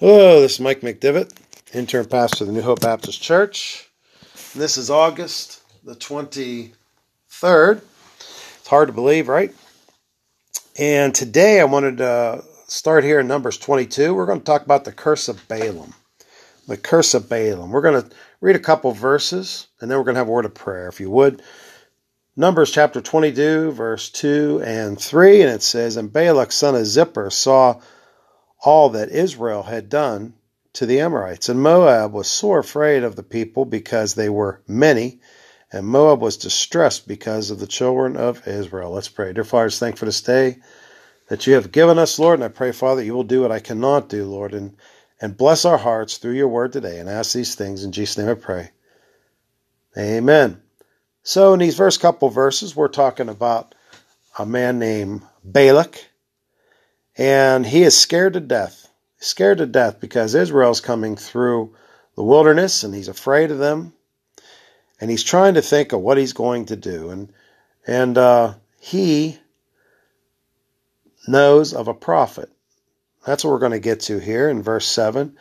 Hello, this is Mike McDivitt, intern pastor of the New Hope Baptist Church. And this is August the 23rd. It's hard to believe, right? And today I wanted to start here in Numbers 22. We're going to talk about the curse of Balaam. The curse of Balaam. We're going to read a couple verses and then we're going to have a word of prayer, if you would. Numbers chapter 22, verse 2 and 3, and it says, And Balak son of Zippor saw all that Israel had done to the Amorites. And Moab was sore afraid of the people because they were many, and Moab was distressed because of the children of Israel. Let's pray. Dear Father, thank for this day that you have given us, Lord, and I pray, Father, you will do what I cannot do, Lord, and, and bless our hearts through your word today, and ask these things in Jesus' name I pray. Amen. So in these first couple verses, we're talking about a man named Balak, and he is scared to death. scared to death because Israel's coming through the wilderness and he's afraid of them. And he's trying to think of what he's going to do. And, and uh, he knows of a prophet. That's what we're going to get to here in verse 7.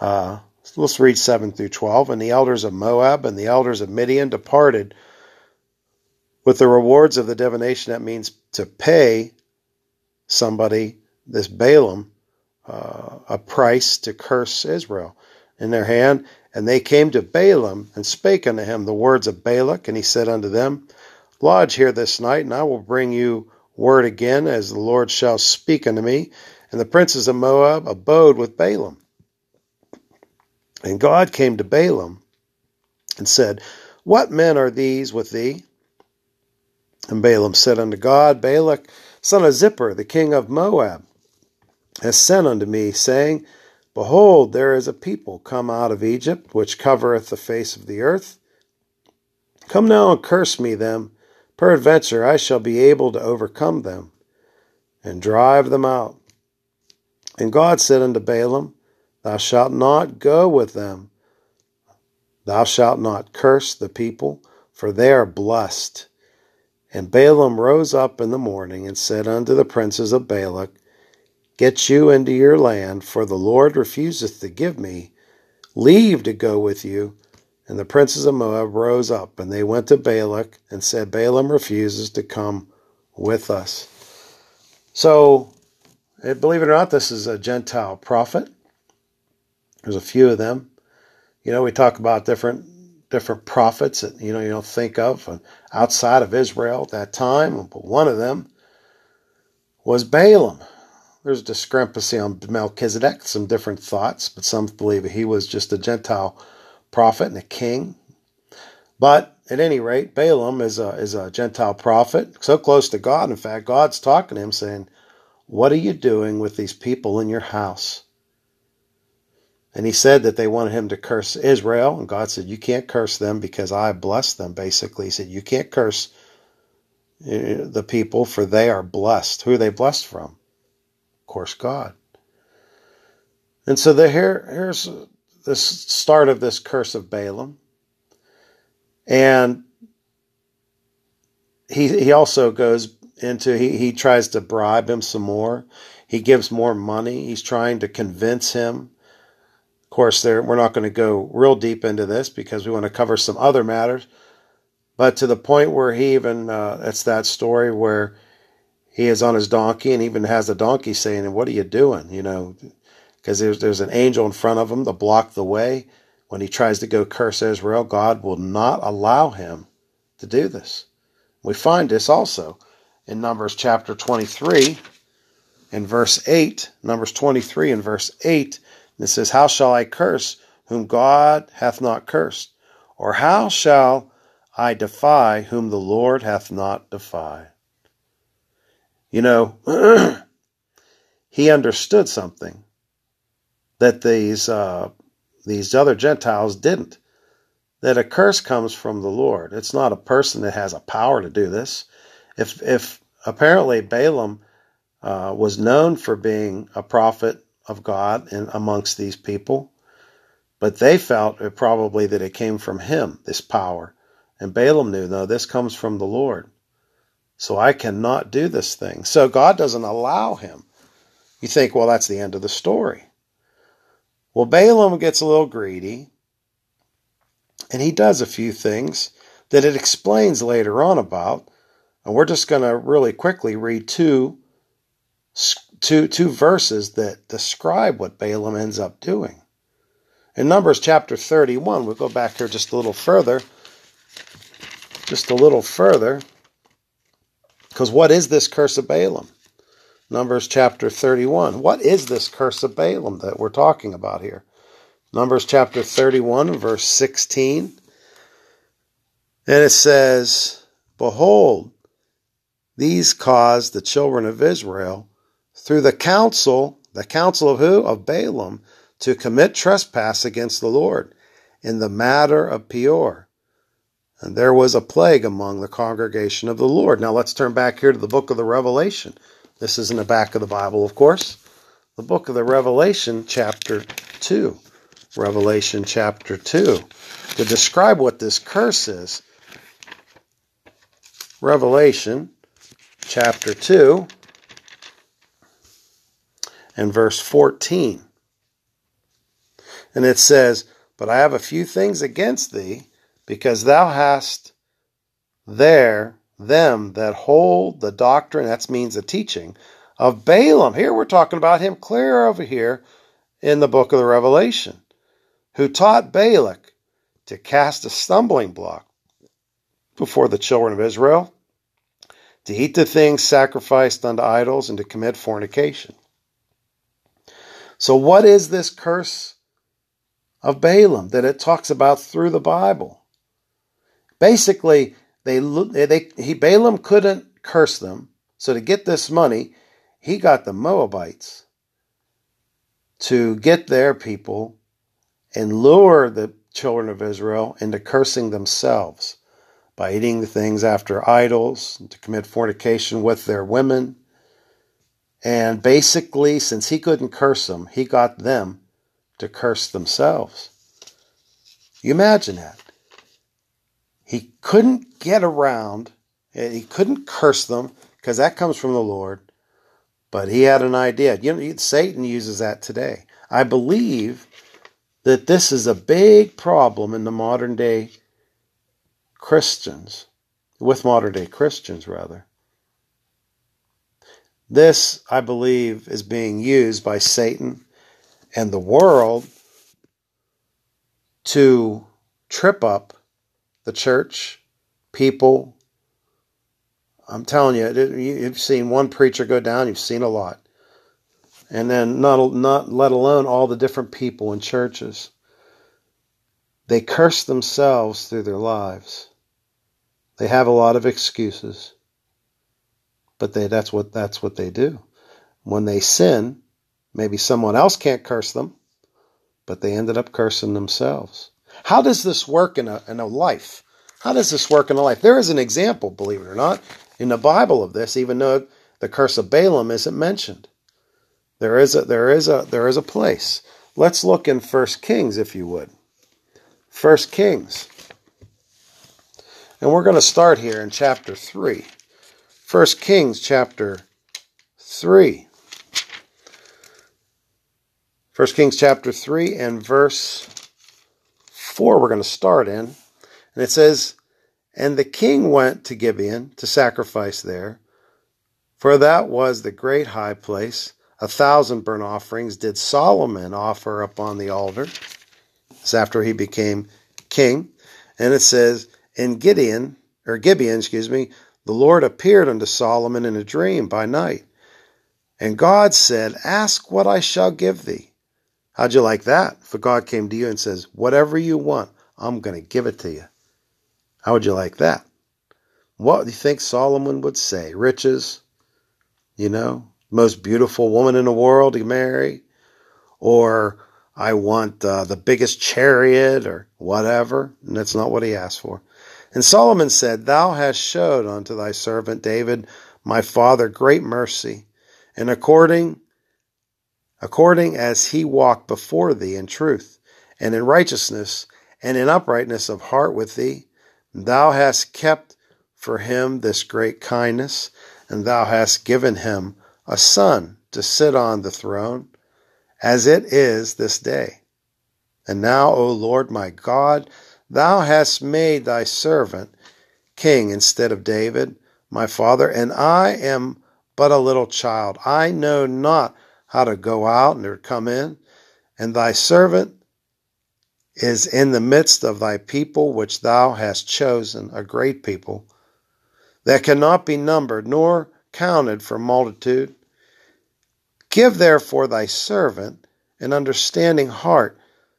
Uh, let's read 7 through 12. And the elders of Moab and the elders of Midian departed with the rewards of the divination. That means to pay somebody this Balaam uh, a price to curse Israel in their hand. And they came to Balaam and spake unto him the words of Balak. And he said unto them, Lodge here this night, and I will bring you word again, as the Lord shall speak unto me. And the princes of Moab abode with Balaam. And God came to Balaam and said, What men are these with thee? And Balaam said unto God, Balak, son of Zippor, the king of Moab, has sent unto me, saying, Behold, there is a people come out of Egypt, which covereth the face of the earth. Come now and curse me them. Peradventure I shall be able to overcome them, and drive them out. And God said unto Balaam, Thou shalt not go with them. Thou shalt not curse the people, for they are blessed. And Balaam rose up in the morning and said unto the princes of Balak, Get you into your land, for the Lord refuseth to give me leave to go with you. And the princes of Moab rose up, and they went to Balak and said, Balaam refuses to come with us. So, eh, believe it or not, this is a Gentile prophet. There's a few of them. You know, we talk about different different prophets that you know you don't think of outside of Israel at that time, but one of them was Balaam. There's discrepancy on Melchizedek, some different thoughts, but some believe he was just a Gentile prophet and a king. But at any rate, Balaam is a, is a Gentile prophet, so close to God. In fact, God's talking to him saying, What are you doing with these people in your house? And he said that they wanted him to curse Israel. And God said, You can't curse them because I bless them, basically. He said, You can't curse uh, the people for they are blessed. Who are they blessed from? Course, God. And so the, here, here's the start of this curse of Balaam. And he, he also goes into, he, he tries to bribe him some more. He gives more money. He's trying to convince him. Of course, there, we're not going to go real deep into this because we want to cover some other matters. But to the point where he even, uh, it's that story where he is on his donkey and even has the donkey saying, What are you doing? You know, because there's, there's an angel in front of him to block the way. When he tries to go curse Israel, God will not allow him to do this. We find this also in Numbers chapter 23 in verse 8. Numbers 23 in verse 8. And it says, How shall I curse whom God hath not cursed? Or how shall I defy whom the Lord hath not defied? You know, he understood something that these uh, these other Gentiles didn't. That a curse comes from the Lord. It's not a person that has a power to do this. If if apparently Balaam uh, was known for being a prophet of God in, amongst these people, but they felt probably that it came from him, this power. And Balaam knew, no, this comes from the Lord. So I cannot do this thing. So God doesn't allow him. You think, well, that's the end of the story. Well, Balaam gets a little greedy, and he does a few things that it explains later on about. And we're just going to really quickly read two, two, two verses that describe what Balaam ends up doing. In Numbers chapter 31, we'll go back here just a little further. Just a little further. Because what is this curse of Balaam? Numbers chapter 31. What is this curse of Balaam that we're talking about here? Numbers chapter 31, verse 16. And it says, Behold, these caused the children of Israel through the counsel, the counsel of who? Of Balaam, to commit trespass against the Lord in the matter of Peor. And there was a plague among the congregation of the Lord. Now let's turn back here to the book of the Revelation. This is in the back of the Bible, of course. The book of the Revelation, chapter 2. Revelation chapter 2. To describe what this curse is, Revelation chapter 2 and verse 14. And it says, But I have a few things against thee, because thou hast there them that hold the doctrine, that means the teaching, of Balaam. Here we're talking about him clear over here in the book of the Revelation, who taught Balak to cast a stumbling block before the children of Israel, to eat the things sacrificed unto idols, and to commit fornication. So, what is this curse of Balaam that it talks about through the Bible? Basically, they, they he Balaam couldn't curse them, so to get this money, he got the Moabites to get their people and lure the children of Israel into cursing themselves by eating the things after idols, to commit fornication with their women. And basically, since he couldn't curse them, he got them to curse themselves. You imagine that. He couldn't get around, he couldn't curse them because that comes from the Lord. But he had an idea. You know, Satan uses that today. I believe that this is a big problem in the modern day Christians, with modern day Christians, rather. This, I believe, is being used by Satan and the world to trip up the church, people. I'm telling you, you've seen one preacher go down, you've seen a lot. And then not, not let alone all the different people in churches. They curse themselves through their lives. They have a lot of excuses. But they that's what that's what they do. When they sin, maybe someone else can't curse them, but they ended up cursing themselves. How does this work in a, in a life? How does this work in a life? There is an example, believe it or not, in the Bible of this, even though the curse of Balaam isn't mentioned. There is a there is a there is a place. Let's look in First Kings, if you would. First Kings. And we're going to start here in chapter 3. First Kings chapter 3. First Kings chapter 3 and verse 4 we're going to start in. And it says, And the king went to Gibeon to sacrifice there, for that was the great high place. A thousand burnt offerings did Solomon offer upon the altar. This after he became king. And it says, In Gideon, or Gibeon, excuse me, the Lord appeared unto Solomon in a dream by night. And God said, Ask what I shall give thee. How'd you like that? If God came to you and says, Whatever you want, I'm going to give it to you. How would you like that? What do you think Solomon would say? Riches, you know, most beautiful woman in the world to marry, or I want uh, the biggest chariot, or whatever. And that's not what he asked for. And Solomon said, Thou hast showed unto thy servant David, my father, great mercy, and according according as he walked before thee in truth, and in righteousness, and in uprightness of heart with thee. Thou hast kept for him this great kindness, and thou hast given him a son to sit on the throne, as it is this day. And now, O Lord my God, thou hast made thy servant king instead of David, my father, and I am but a little child. I know not how to go out and to come in, and thy servant is in the midst of thy people which thou hast chosen, a great people, that cannot be numbered nor counted for multitude. Give therefore thy servant an understanding heart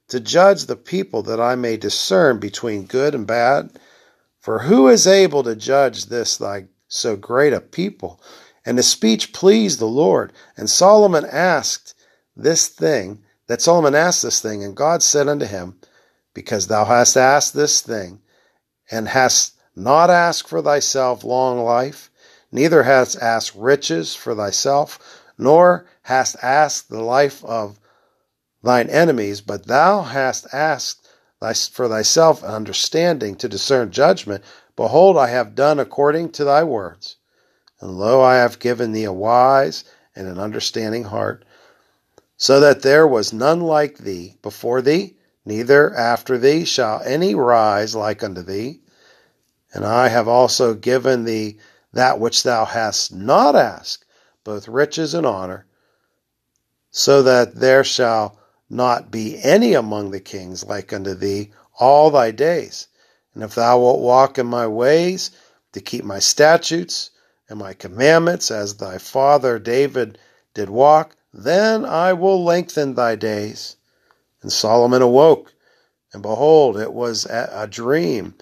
to judge the people, that I may discern between good and bad. For who is able to judge this thy so great a people? And his speech pleased the Lord. And Solomon asked this thing, that Solomon asked this thing, and God said unto him, Because thou hast asked this thing, and hast not asked for thyself long life, neither hast asked riches for thyself, nor hast asked the life of thine enemies, but thou hast asked for thyself understanding to discern judgment. Behold, I have done according to thy words. And lo, I have given thee a wise and an understanding heart, so that there was none like thee before thee, neither after thee shall any rise like unto thee. And I have also given thee that which thou hast not asked, both riches and honor, so that there shall not be any among the kings like unto thee all thy days. And if thou wilt walk in my ways, to keep my statutes and my commandments, as thy father David did walk, then I will lengthen thy days. And Solomon awoke, and behold, it was a dream.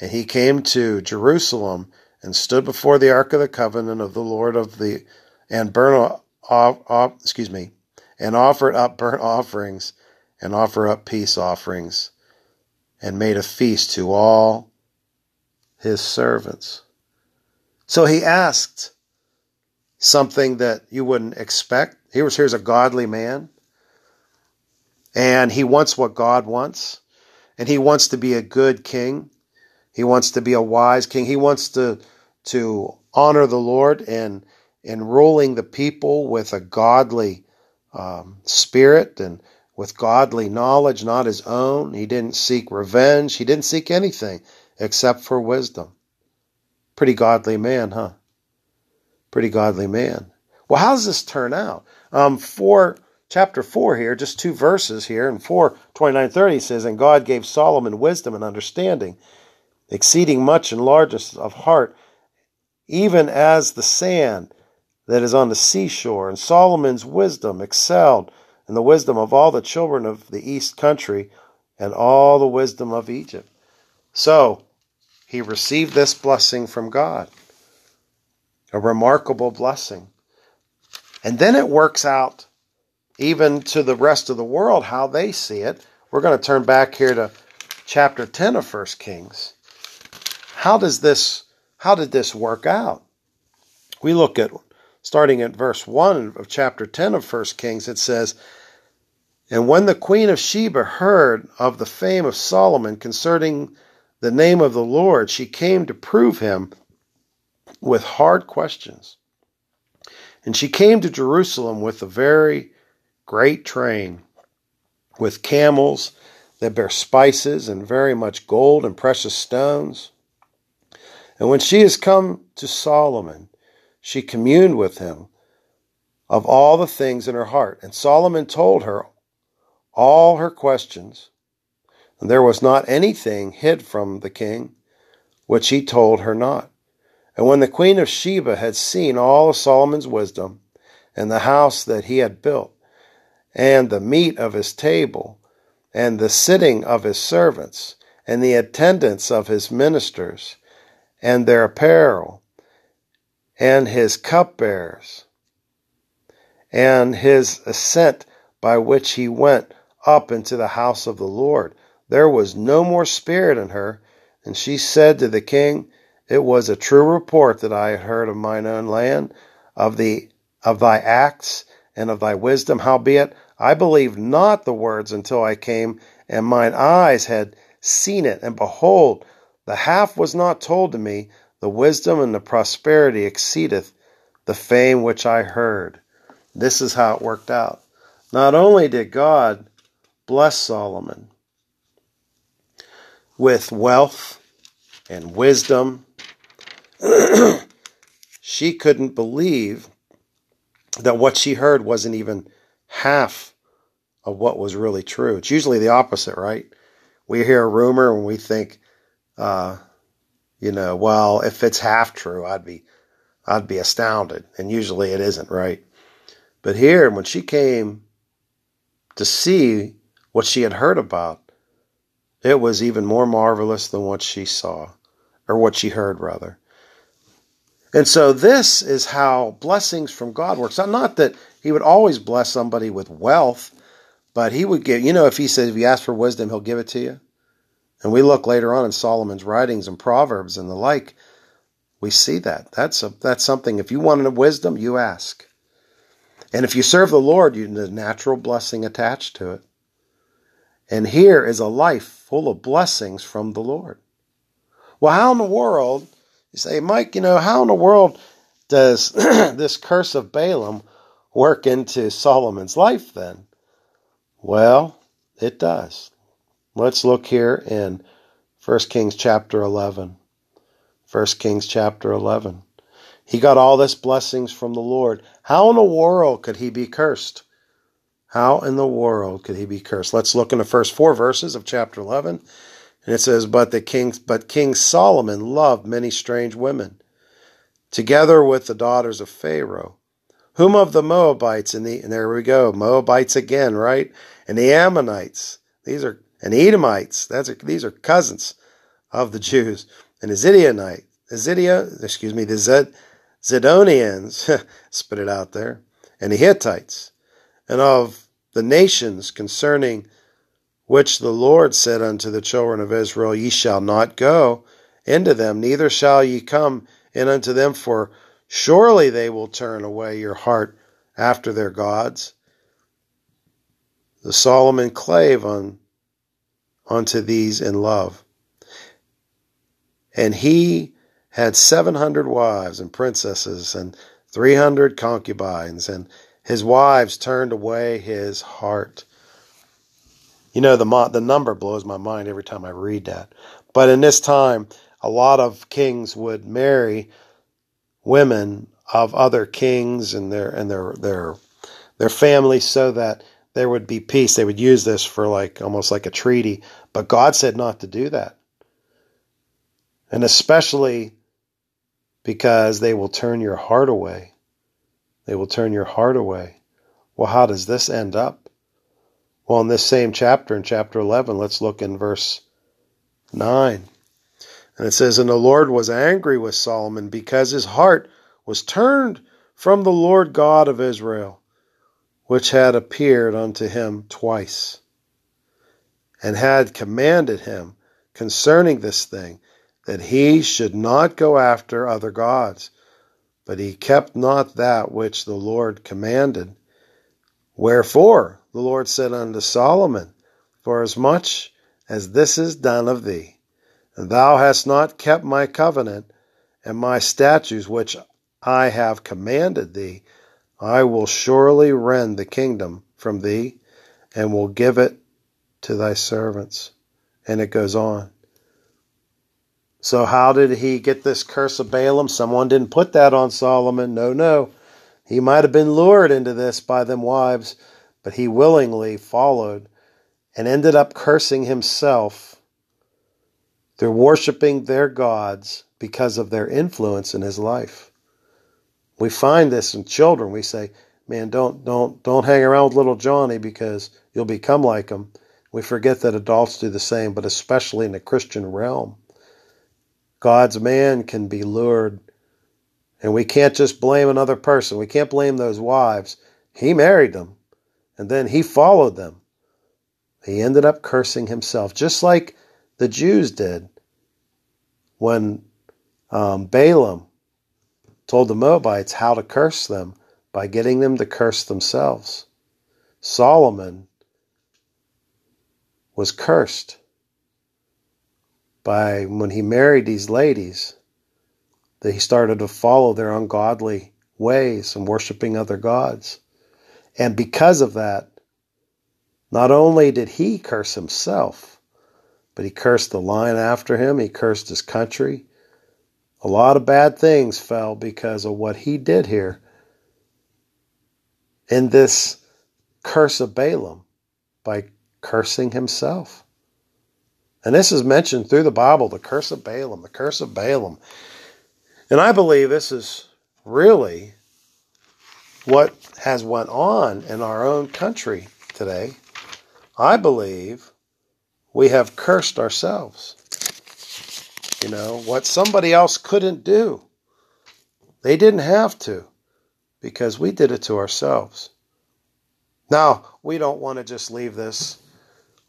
And he came to Jerusalem and stood before the ark of the covenant of the Lord of the and burnt off, off excuse me and offered up burnt offerings and offer up peace offerings and made a feast to all his servants. So he asked something that you wouldn't expect. Here's, here's a godly man, and he wants what God wants, and he wants to be a good king. He wants to be a wise king. He wants to, to honor the Lord and in ruling the people with a godly um, spirit and with godly knowledge, not his own. He didn't seek revenge. He didn't seek anything except for wisdom. Pretty godly man, huh? Pretty godly man. Well, how does this turn out? Um, for chapter 4 here, just two verses here, in 4 29 30 says, And God gave Solomon wisdom and understanding, exceeding much in largeness of heart, even as the sand that is on the seashore, and Solomon's wisdom excelled in the wisdom of all the children of the east country and all the wisdom of Egypt. So he received this blessing from God, a remarkable blessing. And then it works out even to the rest of the world how they see it. We're going to turn back here to chapter 10 of 1 Kings. How does this how did this work out? We look at starting at verse 1 of chapter 10 of 1 Kings, it says, And when the queen of Sheba heard of the fame of Solomon concerning the name of the Lord, she came to prove him with hard questions. And she came to Jerusalem with a very great train, with camels that bear spices and very much gold and precious stones. And when she has come to Solomon, she communed with him of all the things in her heart. And Solomon told her all her questions. And there was not anything hid from the king which he told her not. And when the queen of Sheba had seen all of Solomon's wisdom, and the house that he had built, and the meat of his table, and the sitting of his servants, and the attendance of his ministers, and their apparel, and his cupbearers, and his ascent by which he went up into the house of the Lord. There was no more spirit in her, and she said to the king, It was a true report that I had heard of mine own land, of the of thy acts and of thy wisdom. Howbeit, I believed not the words until I came, and mine eyes had seen it, and behold, the half was not told to me, the wisdom and the prosperity exceedeth the fame which I heard. This is how it worked out. Not only did God bless Solomon with wealth and wisdom. she couldn't believe that what she heard wasn't even half of what was really true. It's usually the opposite, right? We hear a rumor and we think, uh, you know, well, if it's half true, I'd be, I'd be astounded. And usually it isn't, right? But here, when she came to see what she had heard about, it was even more marvelous than what she saw, or what she heard, rather. And so this is how blessings from God works. Not that he would always bless somebody with wealth, but he would give, you know, if he says, if you ask for wisdom, he'll give it to you. And we look later on in Solomon's writings and Proverbs and the like, we see that. That's a, that's something, if you want wisdom, you ask. And if you serve the Lord, you there's natural blessing attached to it. And here is a life full of blessings from the Lord. Well, how in the world, you say, Mike, you know, how in the world does this curse of Balaam work into Solomon's life then? Well, it does. Let's look here in 1 Kings chapter 11. 1 Kings chapter 11. He got all this blessings from the Lord. How in the world could he be cursed? How in the world could he be cursed? Let's look in the first four verses of chapter 11. And it says, But the king, but King Solomon loved many strange women, together with the daughters of Pharaoh, whom of the Moabites, and, the, and there we go, Moabites again, right? And the Ammonites, these are, and Edomites, that's a, these are cousins of the Jews, and the Zidionite, the Zidia, excuse me, the Zed, Zidonians, spit it out there, and the Hittites, and of the nations concerning which the Lord said unto the children of Israel, Ye shall not go into them, neither shall ye come in unto them, for surely they will turn away your heart after their gods. The Solomon clave on unto these in love. And he had seven hundred wives and princesses and three hundred concubines, and his wives turned away his heart. You know, the, the number blows my mind every time I read that. But in this time, a lot of kings would marry women of other kings and their and their their their families so that there would be peace. They would use this for like almost like a treaty. But God said not to do that. And especially because they will turn your heart away. They will turn your heart away. Well, how does this end up? Well, in this same chapter, in chapter 11, let's look in verse 9. And it says, And the Lord was angry with Solomon because his heart was turned from the Lord God of Israel, which had appeared unto him twice, and had commanded him concerning this thing, that he should not go after other gods but he kept not that which the Lord commanded. Wherefore the Lord said unto Solomon, Forasmuch as this is done of thee, and thou hast not kept my covenant and my statutes which I have commanded thee, I will surely rend the kingdom from thee, and will give it to thy servants. And it goes on. So, how did he get this curse of Balaam? Someone didn't put that on Solomon. No, no. He might have been lured into this by them wives, but he willingly followed and ended up cursing himself through worshiping their gods because of their influence in his life. We find this in children. We say, "Man, don't don't don't hang around with little Johnny because you'll become like him." We forget that adults do the same, but especially in the Christian realm. God's man can be lured. And we can't just blame another person. We can't blame those wives. He married them, and then he followed them. He ended up cursing himself, just like the Jews did when um, Balaam told the Moabites how to curse them by getting them to curse themselves. Solomon was cursed by when he married these ladies that he started to follow their ungodly ways and worshiping other gods. And because of that, Not only did he curse himself, but he cursed the line after him, he cursed his country. A lot of bad things fell because of what he did here in this curse of Balaam by cursing himself. And this is mentioned through the Bible the curse of Balaam, the curse of Balaam. And I believe this is really what has went on in our own country today. I believe we have cursed ourselves. You know, what somebody else couldn't do. They didn't have to because we did it to ourselves. Now, we don't want to just leave this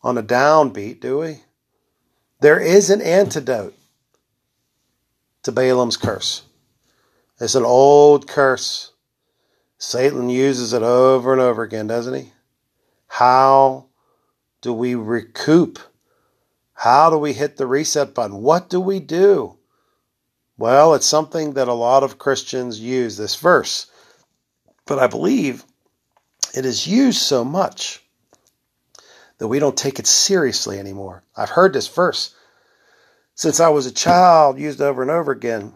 on a downbeat, do we? There is an antidote to Balaam's curse. It's an old curse. Satan uses it over and over again, doesn't he? How do we recoup? How do we hit the reset button? What do we do? Well, it's something that a lot of Christians use this verse, but I believe it is used so much that we don't take it seriously anymore. I've heard this verse since I was a child, used over and over again.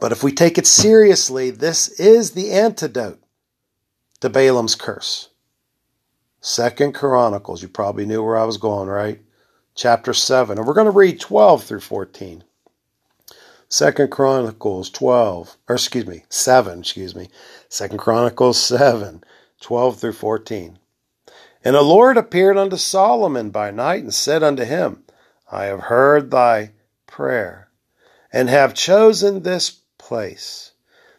But if we take it seriously, this is the antidote to Balaam's curse. Second Chronicles, you probably knew where I was going, right? Chapter 7. And we're going to read 12 through 14. Second Chronicles 12, or excuse me, 7, excuse me. Second Chronicles 7, 12 through 14. And the Lord appeared unto Solomon by night and said unto him, I have heard thy prayer, and have chosen this place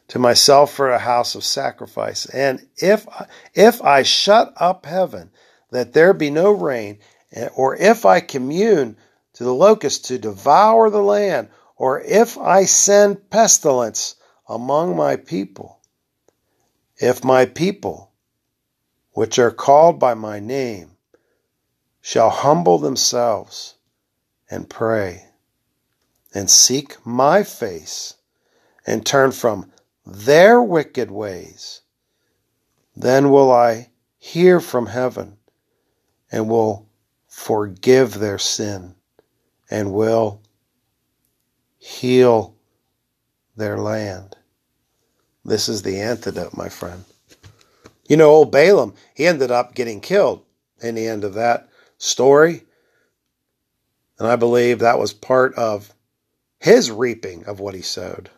to myself for a house of sacrifice. And if if I shut up heaven, that there be no rain, or if I commune to the locusts to devour the land, or if I send pestilence among my people, if my people which are called by my name, shall humble themselves and pray and seek my face and turn from their wicked ways, then will I hear from heaven and will forgive their sin and will heal their land. This is the antidote, my friend. You know, old Balaam, he ended up getting killed in the end of that story. And I believe that was part of his reaping of what he sowed.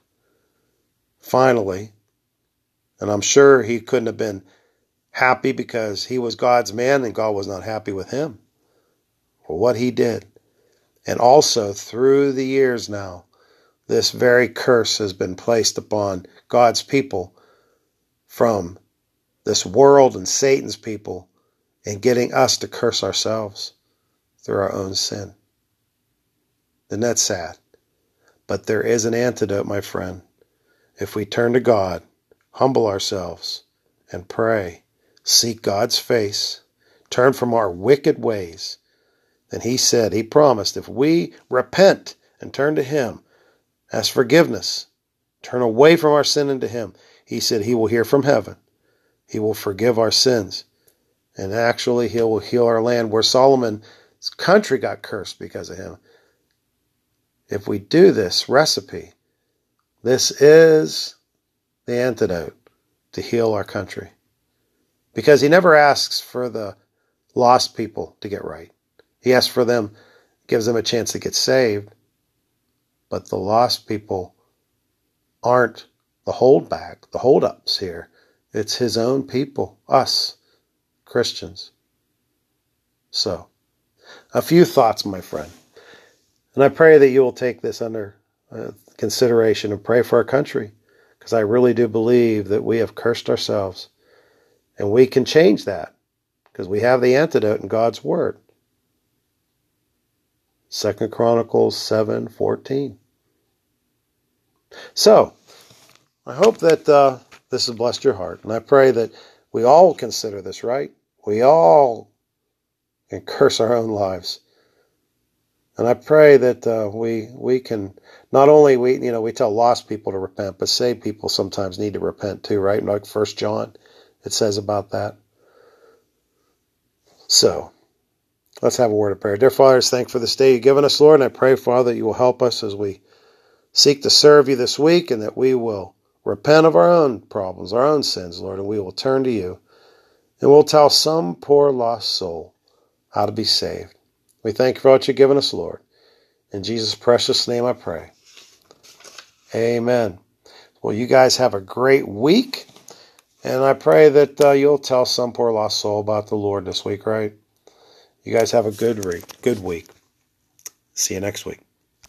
Finally, and I'm sure he couldn't have been happy because he was God's man and God was not happy with him for what he did. And also, through the years now, this very curse has been placed upon God's people from this world and Satan's people and getting us to curse ourselves through our own sin. Then that's sad. But there is an antidote, my friend. If we turn to God, humble ourselves, and pray, seek God's face, turn from our wicked ways, then He said, He promised, if we repent and turn to Him, ask forgiveness, turn away from our sin into Him, He said He will hear from heaven he will forgive our sins. And actually, He will heal our land where Solomon's country got cursed because of him. If we do this recipe, this is the antidote to heal our country. Because He never asks for the lost people to get right. He asks for them, gives them a chance to get saved. But the lost people aren't the holdback, the holdups here. It's his own people, us, Christians. So, a few thoughts, my friend. And I pray that you will take this under uh, consideration and pray for our country, because I really do believe that we have cursed ourselves. And we can change that, because we have the antidote in God's Word. Second Chronicles 7:14. So, I hope that uh, this has blessed your heart. And I pray that we all consider this, right? We all can curse our own lives. And I pray that uh, we we can not only we you know we tell lost people to repent, but saved people sometimes need to repent too, right? Like First John, it says about that. So, let's have a word of prayer. Dear Father, thank for this day you've given us, Lord, and I pray, Father, that you will help us as we seek to serve you this week and that we will repent of our own problems, our own sins, Lord, and we will turn to you and we'll tell some poor lost soul how to be saved. We thank you for what you've given us, Lord. In Jesus' precious name I pray. Amen. Well, you guys have a great week, and I pray that uh, you'll tell some poor lost soul about the Lord this week, right? You guys have a good week. Good week. See you next week.